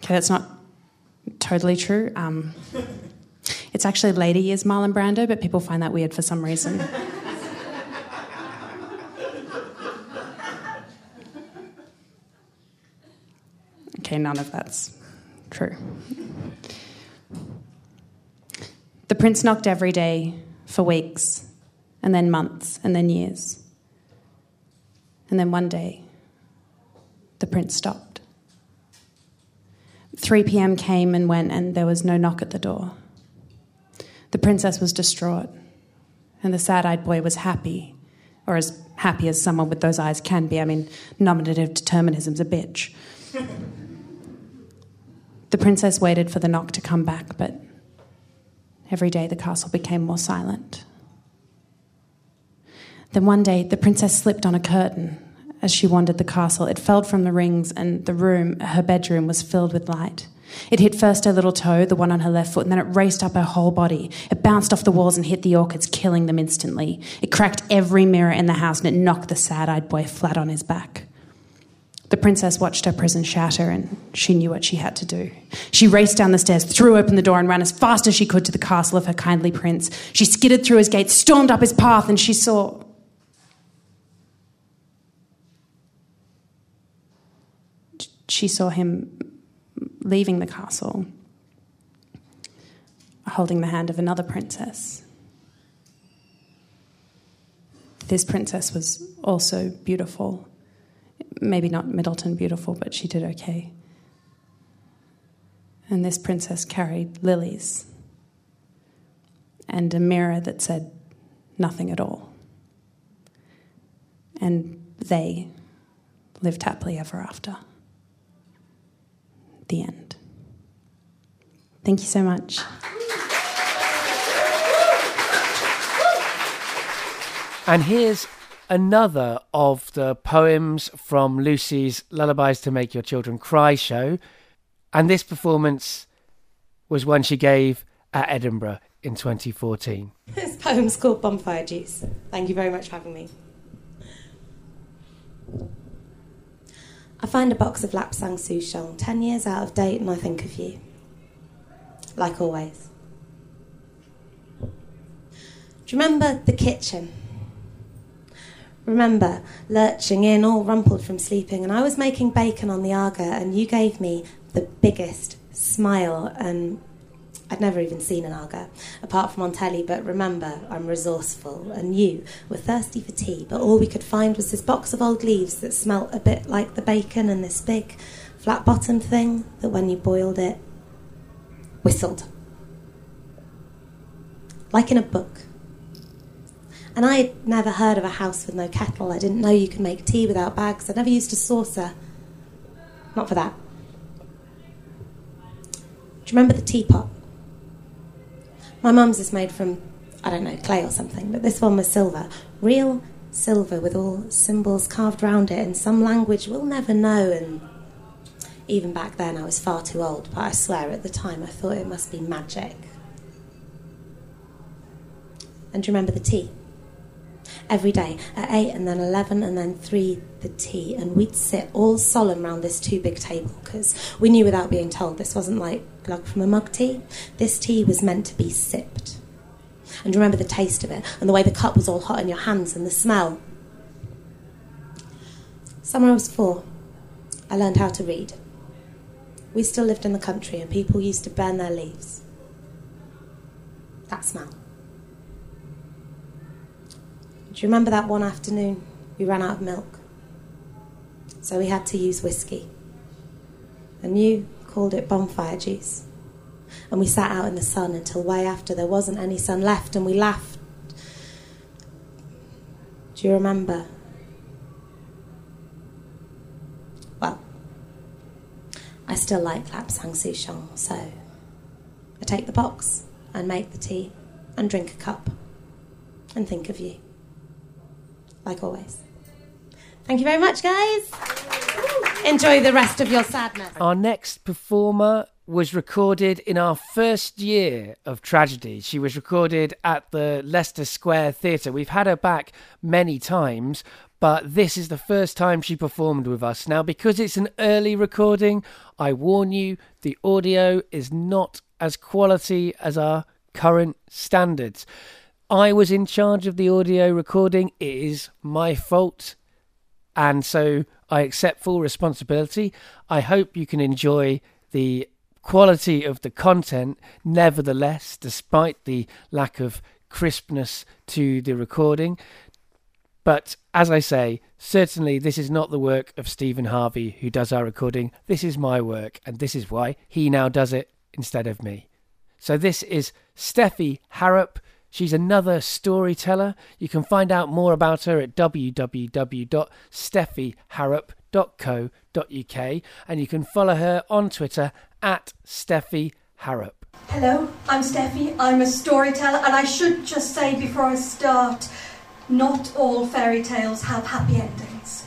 okay that's not totally true um, it's actually later years Marlon Brando, but people find that weird for some reason. okay, none of that's true. The prince knocked every day for weeks, and then months, and then years. And then one day, the prince stopped. 3 p.m. came and went, and there was no knock at the door. The princess was distraught, and the sad eyed boy was happy or as happy as someone with those eyes can be. I mean, nominative determinism's a bitch. the princess waited for the knock to come back, but every day the castle became more silent. Then one day the princess slipped on a curtain as she wandered the castle. It fell from the rings, and the room, her bedroom, was filled with light. It hit first her little toe, the one on her left foot, and then it raced up her whole body. It bounced off the walls and hit the orchids, killing them instantly. It cracked every mirror in the house and it knocked the sad eyed boy flat on his back. The princess watched her prison shatter and she knew what she had to do. She raced down the stairs, threw open the door, and ran as fast as she could to the castle of her kindly prince. She skidded through his gate, stormed up his path, and she saw. She saw him leaving the castle, holding the hand of another princess. This princess was also beautiful. Maybe not Middleton beautiful, but she did okay. And this princess carried lilies and a mirror that said nothing at all. And they lived happily ever after the end. Thank you so much. And here's another of the poems from Lucy's Lullabies to Make Your Children Cry show. And this performance was one she gave at Edinburgh in 2014. This poem's called Bonfire Juice. Thank you very much for having me. I find a box of Lapsang Souchong, 10 years out of date, and I think of you. Like always. Do you remember the kitchen? Remember lurching in, all rumpled from sleeping, and I was making bacon on the Aga, and you gave me the biggest smile and I'd never even seen an Aga, apart from on telly, but remember, I'm resourceful, and you were thirsty for tea, but all we could find was this box of old leaves that smelt a bit like the bacon and this big, flat bottomed thing that when you boiled it, whistled. Like in a book. And I had never heard of a house with no kettle. I didn't know you could make tea without bags. I'd never used a saucer. Not for that. Do you remember the teapot? My mum's is made from, I don't know, clay or something, but this one was silver. Real silver with all symbols carved around it in some language we'll never know. And even back then, I was far too old, but I swear at the time I thought it must be magic. And do you remember the tea? Every day at 8 and then 11 and then 3 the tea and we'd sit all solemn round this too big table because we knew without being told this wasn't like glug from a mug tea. This tea was meant to be sipped. And remember the taste of it and the way the cup was all hot in your hands and the smell. Summer I was four, I learned how to read. We still lived in the country and people used to burn their leaves. That smell. Do you remember that one afternoon we ran out of milk? So we had to use whiskey. And you called it bonfire juice. And we sat out in the sun until way after there wasn't any sun left and we laughed. Do you remember? Well, I still like Lapsang Souchong, so I take the box and make the tea and drink a cup and think of you like always. Thank you very much, guys. Enjoy the rest of your sadness. Our next performer was recorded in our first year of tragedy. She was recorded at the Leicester Square Theatre. We've had her back many times, but this is the first time she performed with us. Now, because it's an early recording, I warn you, the audio is not as quality as our current standards. I was in charge of the audio recording. It is my fault. And so I accept full responsibility. I hope you can enjoy the quality of the content, nevertheless, despite the lack of crispness to the recording. But as I say, certainly this is not the work of Stephen Harvey who does our recording. This is my work, and this is why he now does it instead of me. So this is Stephe Harrop She's another storyteller. You can find out more about her at www.stepheharrop.co.uk and you can follow her on Twitter at Stephe Harrop. Hello, I'm Steffi. I'm a storyteller, and I should just say before I start not all fairy tales have happy endings.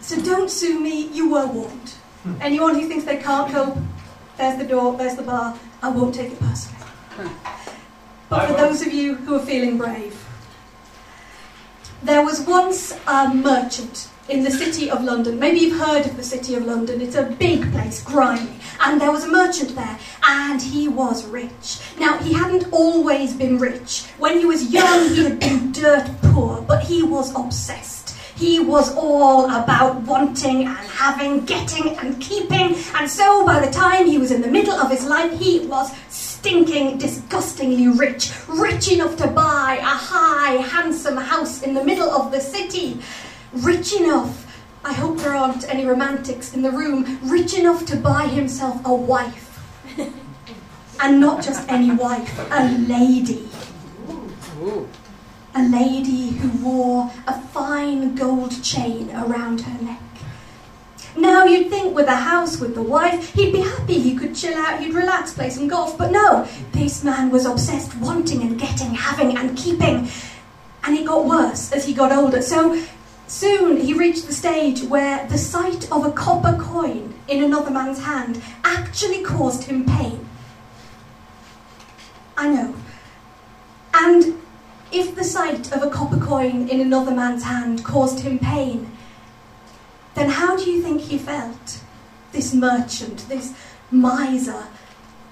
So don't sue me, you were warned. Anyone who thinks they can't cope, there's the door, there's the bar, I won't take it personally. But for those of you who are feeling brave, there was once a merchant in the city of London. Maybe you've heard of the city of London. It's a big place, grimy. And there was a merchant there, and he was rich. Now, he hadn't always been rich. When he was young, he had been dirt poor, but he was obsessed. He was all about wanting and having, getting and keeping. And so by the time he was in the middle of his life, he was stinking, disgustingly rich. Rich enough to buy a high, handsome house in the middle of the city. Rich enough, I hope there aren't any romantics in the room, rich enough to buy himself a wife. and not just any wife, a lady. A lady who wore a fine gold chain around her neck. Now you'd think with a house with the wife, he'd be happy, he could chill out, he'd relax, play some golf, but no, this man was obsessed wanting and getting, having and keeping. And it got worse as he got older. So soon he reached the stage where the sight of a copper coin in another man's hand actually caused him pain. I know. And if the sight of a copper coin in another man's hand caused him pain, then how do you think he felt, this merchant, this miser,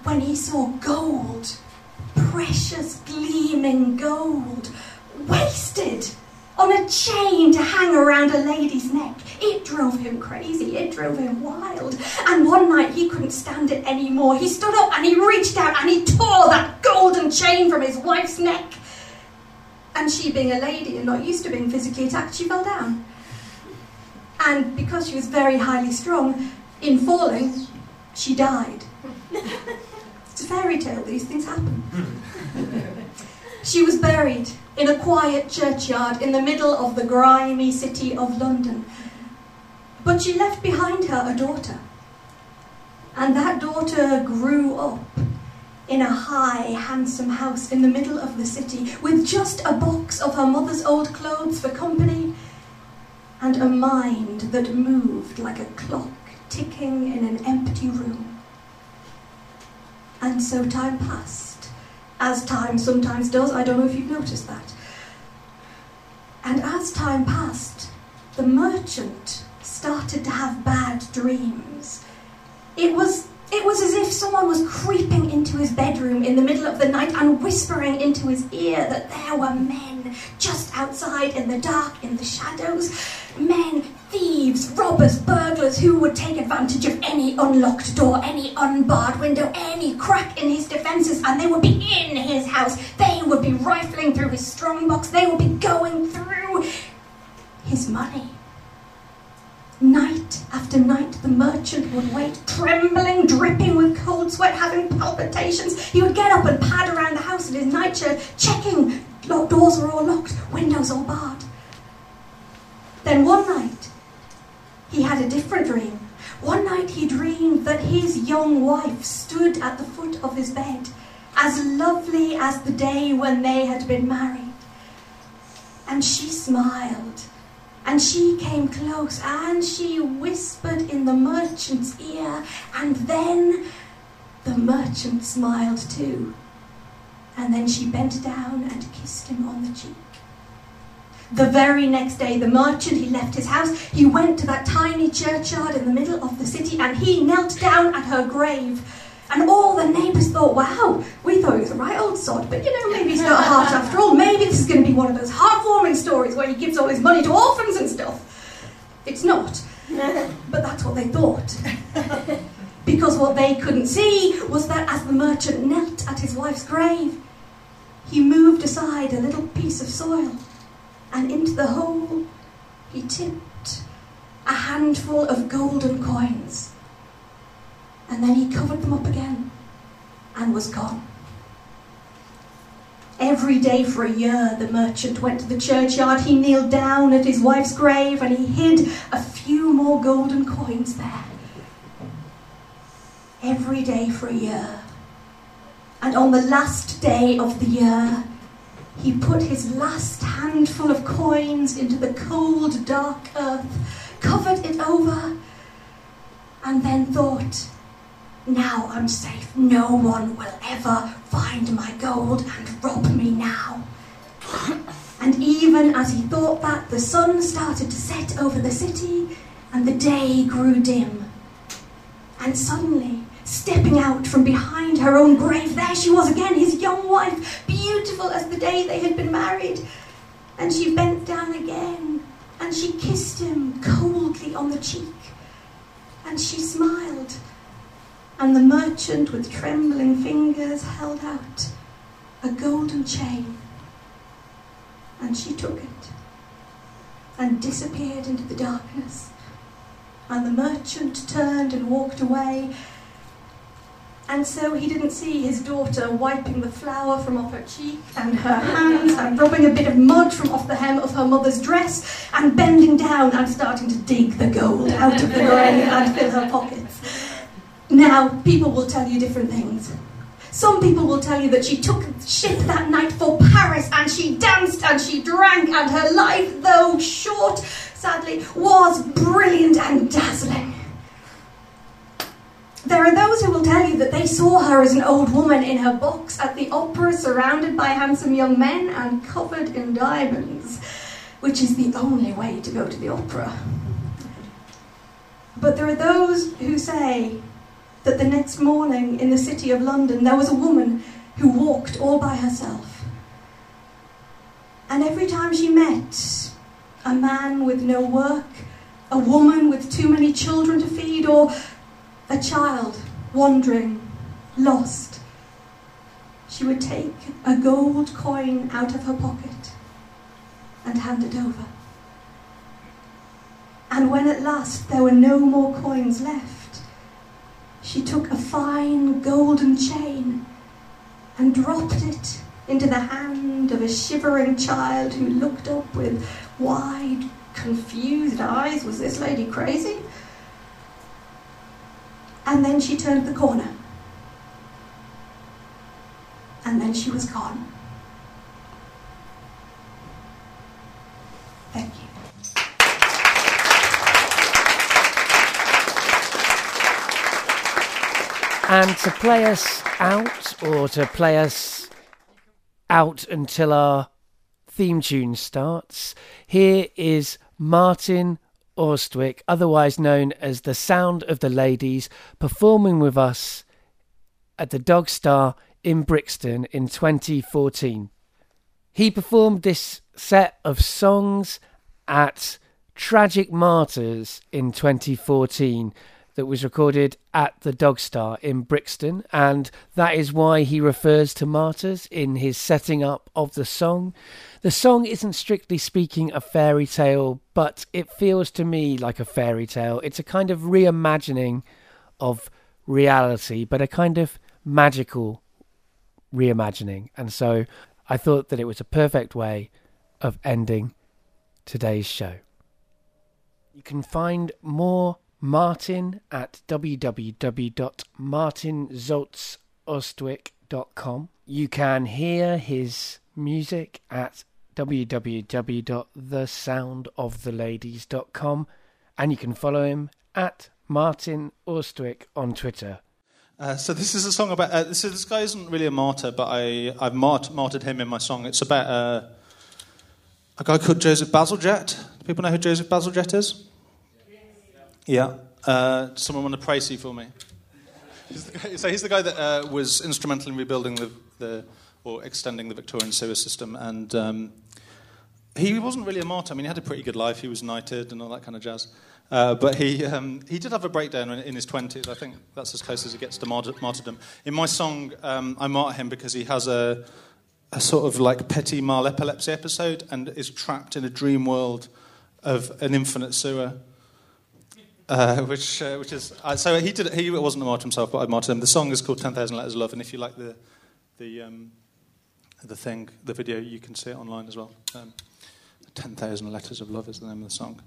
when he saw gold, precious gleaming gold, wasted on a chain to hang around a lady's neck? It drove him crazy, it drove him wild. And one night he couldn't stand it anymore. He stood up and he reached out and he tore that golden chain from his wife's neck. And she, being a lady and not used to being physically attacked, she fell down. And because she was very highly strung, in falling, she died. it's a fairy tale, these things happen. she was buried in a quiet churchyard in the middle of the grimy city of London. But she left behind her a daughter. And that daughter grew up in a high, handsome house in the middle of the city with just a box of her mother's old clothes for company and a mind that moved like a clock ticking in an empty room. And so time passed, as time sometimes does. I don't know if you've noticed that. And as time passed, the merchant started to have bad dreams. It was it was as if someone was creeping into his bedroom in the middle of the night and whispering into his ear that there were men just outside in the dark, in the shadows. Men, thieves, robbers, burglars who would take advantage of any unlocked door, any unbarred window, any crack in his defences, and they would be in his house. They would be rifling through his strongbox. They would be going through his money. Night after night, the merchant would wait, trembling, dripping with cold sweat, having palpitations. He would get up and pad around the house in his nightshirt, checking doors were all locked, windows all barred. Then one night, he had a different dream. One night he dreamed that his young wife stood at the foot of his bed, as lovely as the day when they had been married. And she smiled and she came close and she whispered in the merchant's ear, and then the merchant smiled too. And then she bent down and kissed him on the cheek. The very next day, the merchant, he left his house, he went to that tiny churchyard in the middle of the city, and he knelt down at her grave. And all the neighbours thought, wow, we thought he was a right old sod, but you know, maybe he's got a heart after all. Be one of those heartwarming stories where he gives all his money to orphans and stuff. It's not. But that's what they thought. Because what they couldn't see was that as the merchant knelt at his wife's grave, he moved aside a little piece of soil, and into the hole he tipped a handful of golden coins and then he covered them up again and was gone. Every day for a year, the merchant went to the churchyard. He kneeled down at his wife's grave and he hid a few more golden coins there. Every day for a year. And on the last day of the year, he put his last handful of coins into the cold, dark earth, covered it over, and then thought, now I'm safe. No one will ever find my gold and rob me now. And even as he thought that, the sun started to set over the city and the day grew dim. And suddenly, stepping out from behind her own grave, there she was again, his young wife, beautiful as the day they had been married. And she bent down again and she kissed him coldly on the cheek. And she smiled and the merchant with trembling fingers held out a golden chain. And she took it and disappeared into the darkness. And the merchant turned and walked away. And so he didn't see his daughter wiping the flour from off her cheek and her hands and rubbing a bit of mud from off the hem of her mother's dress and bending down and starting to dig the gold out of the grave and fill her pockets. Now, people will tell you different things. Some people will tell you that she took ship that night for Paris and she danced and she drank and her life, though short, sadly, was brilliant and dazzling. There are those who will tell you that they saw her as an old woman in her box at the opera, surrounded by handsome young men and covered in diamonds, which is the only way to go to the opera. But there are those who say that the next morning in the city of London there was a woman who walked all by herself. And every time she met a man with no work, a woman with too many children to feed, or a child wandering, lost, she would take a gold coin out of her pocket and hand it over. And when at last there were no more coins left, she took a fine golden chain and dropped it into the hand of a shivering child who looked up with wide, confused eyes. Was this lady crazy? And then she turned the corner. And then she was gone. Thank you. And to play us out, or to play us out until our theme tune starts, here is Martin Austwick, otherwise known as the Sound of the Ladies, performing with us at the Dog Star in Brixton in 2014. He performed this set of songs at Tragic Martyrs in 2014 that was recorded at the Dog Star in Brixton, and that is why he refers to martyrs in his setting up of the song. The song isn't strictly speaking a fairy tale, but it feels to me like a fairy tale. It's a kind of reimagining of reality, but a kind of magical reimagining. And so I thought that it was a perfect way of ending today's show. You can find more Martin at www.martinzaltzaustwick.com. You can hear his music at www.thesoundoftheladies.com and you can follow him at Martin Austwick on Twitter. Uh, so this is a song about. Uh, so this guy isn't really a martyr, but I I've mart- martyred him in my song. It's about uh, a guy called Joseph Bazalgette. Do people know who Joseph Bazalgette is? Yeah. Uh, someone want to praise you for me? He's guy, so he's the guy that uh, was instrumental in rebuilding the, the, or extending the Victorian sewer system, and um, he wasn't really a martyr. I mean, he had a pretty good life. He was knighted and all that kind of jazz. Uh, but he, um, he did have a breakdown in, in, his 20s. I think that's as close as it gets to martyr- martyrdom. In my song, um, I martyr him because he has a, a sort of like petit mal epilepsy episode and is trapped in a dream world of an infinite sewer uh, which uh, which is uh, so he did it he wasn't a martyr himself, but I martyred him. The song is called Ten Thousand Letters of Love, and if you like the the um, the thing, the video, you can see it online as well. Um, 10,000 Letters of Love is the name of the song.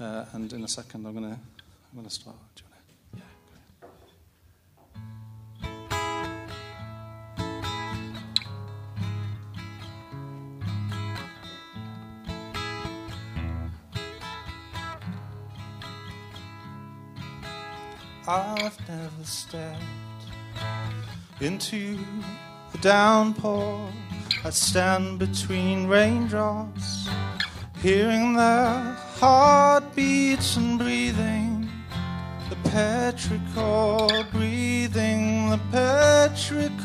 Uh, and in a second, I'm to I'm gonna start. I've never stepped into the downpour. I stand between raindrops, hearing their heartbeats and breathing the petrichor, breathing the petrichor.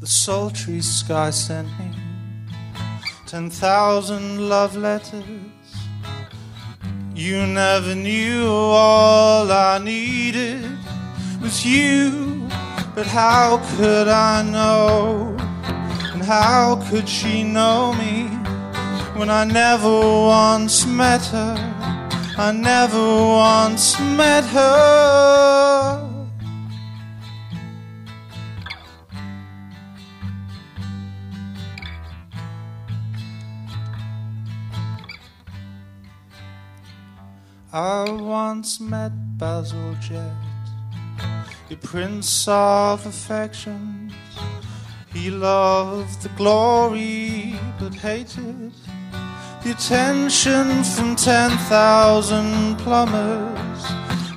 The sultry sky sent me ten thousand love letters. You never knew all I needed was you, but how could I know? And how could she know me when I never once met her? I never once met her. I once met Bazalgette, a prince of affections. He loved the glory but hated the attention from 10,000 plumbers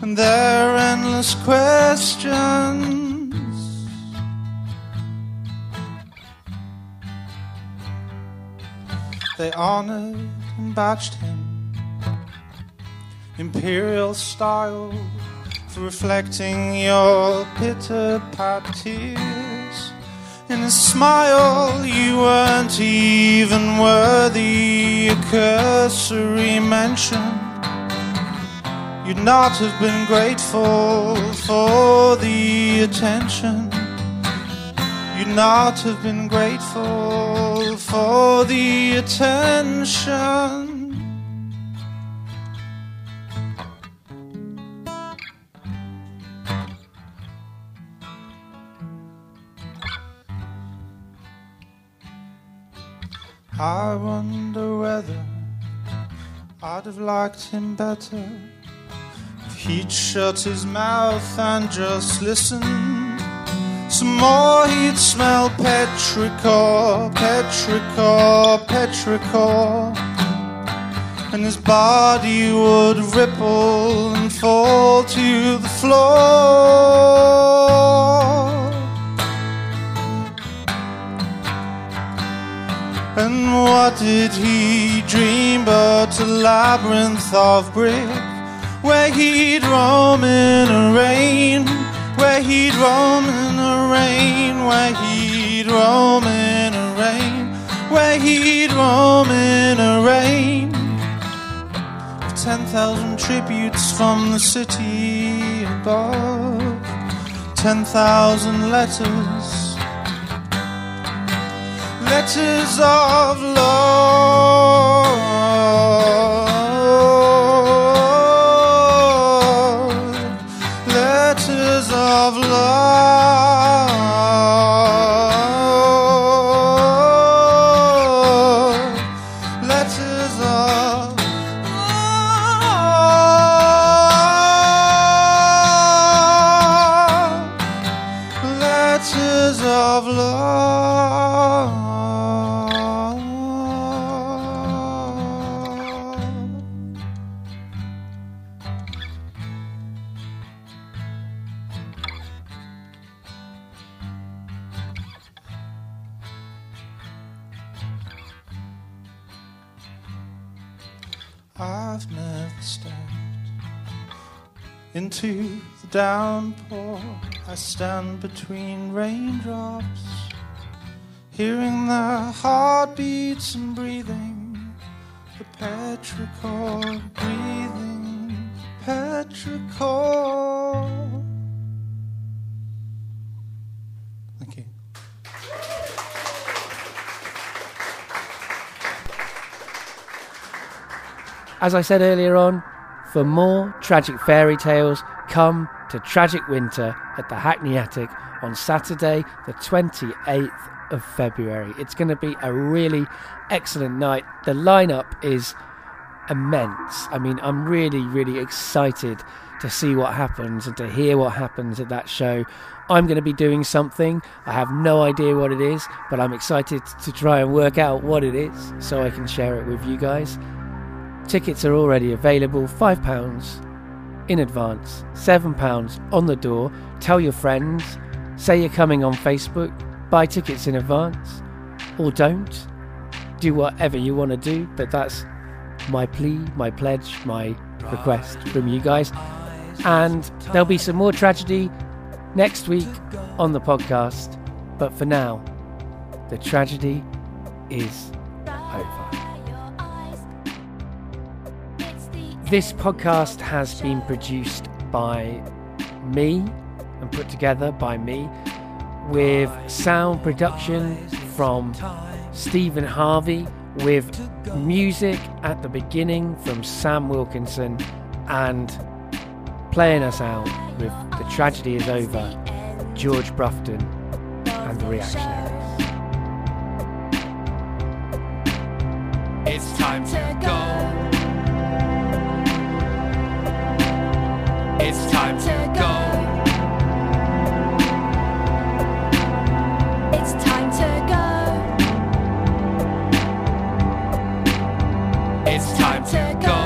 and their endless questions. They honored and badged him imperial style for reflecting your pitter pat tears. In a smile, you weren't even worthy a cursory mention. You'd not have been grateful for the attention. You'd not have been grateful for the attention. I wonder whether I'd have liked him better if he'd shut his mouth and just listened. Some more he'd smell petrichor, petrichor, petrichor, and his body would ripple and fall to the floor. And what did he dream but a labyrinth of brick where he'd roam in the rain, where he'd roam in the rain, where he'd roam in the rain, where he'd roam in the rain. Of ten thousand tributes from the city above, ten thousand letters letters of love, stand between raindrops, hearing their heartbeats and breathing the petrichor, breathing petrichor. Thank you. As I said earlier on, for more tragic fairy tales, come to Tragic Winter at the Hackney Attic on Saturday, the 28th of February. It's going to be a really excellent night. The lineup is immense. I mean, I'm really, really excited to see what happens and to hear what happens at that show. I'm going to be doing something. I have no idea what it is, but I'm excited to try and work out what it is so I can share it with you guys. Tickets are already available £5 in advance, £7 on the door. Tell your friends, say you're coming on Facebook, buy tickets in advance, or don't. Do whatever you want to do, but that's my plea, my pledge, my request from you guys. And there'll be some more tragedy next week on the podcast. But for now, the tragedy is over. This podcast has been produced by me and put together by me with sound production from Stephen Harvey, with music at the beginning from Sam Wilkinson, and playing us out with The Tragedy is Over, George Brufton and the Reactionaries. It's time to go. It's time to go. It's time to go.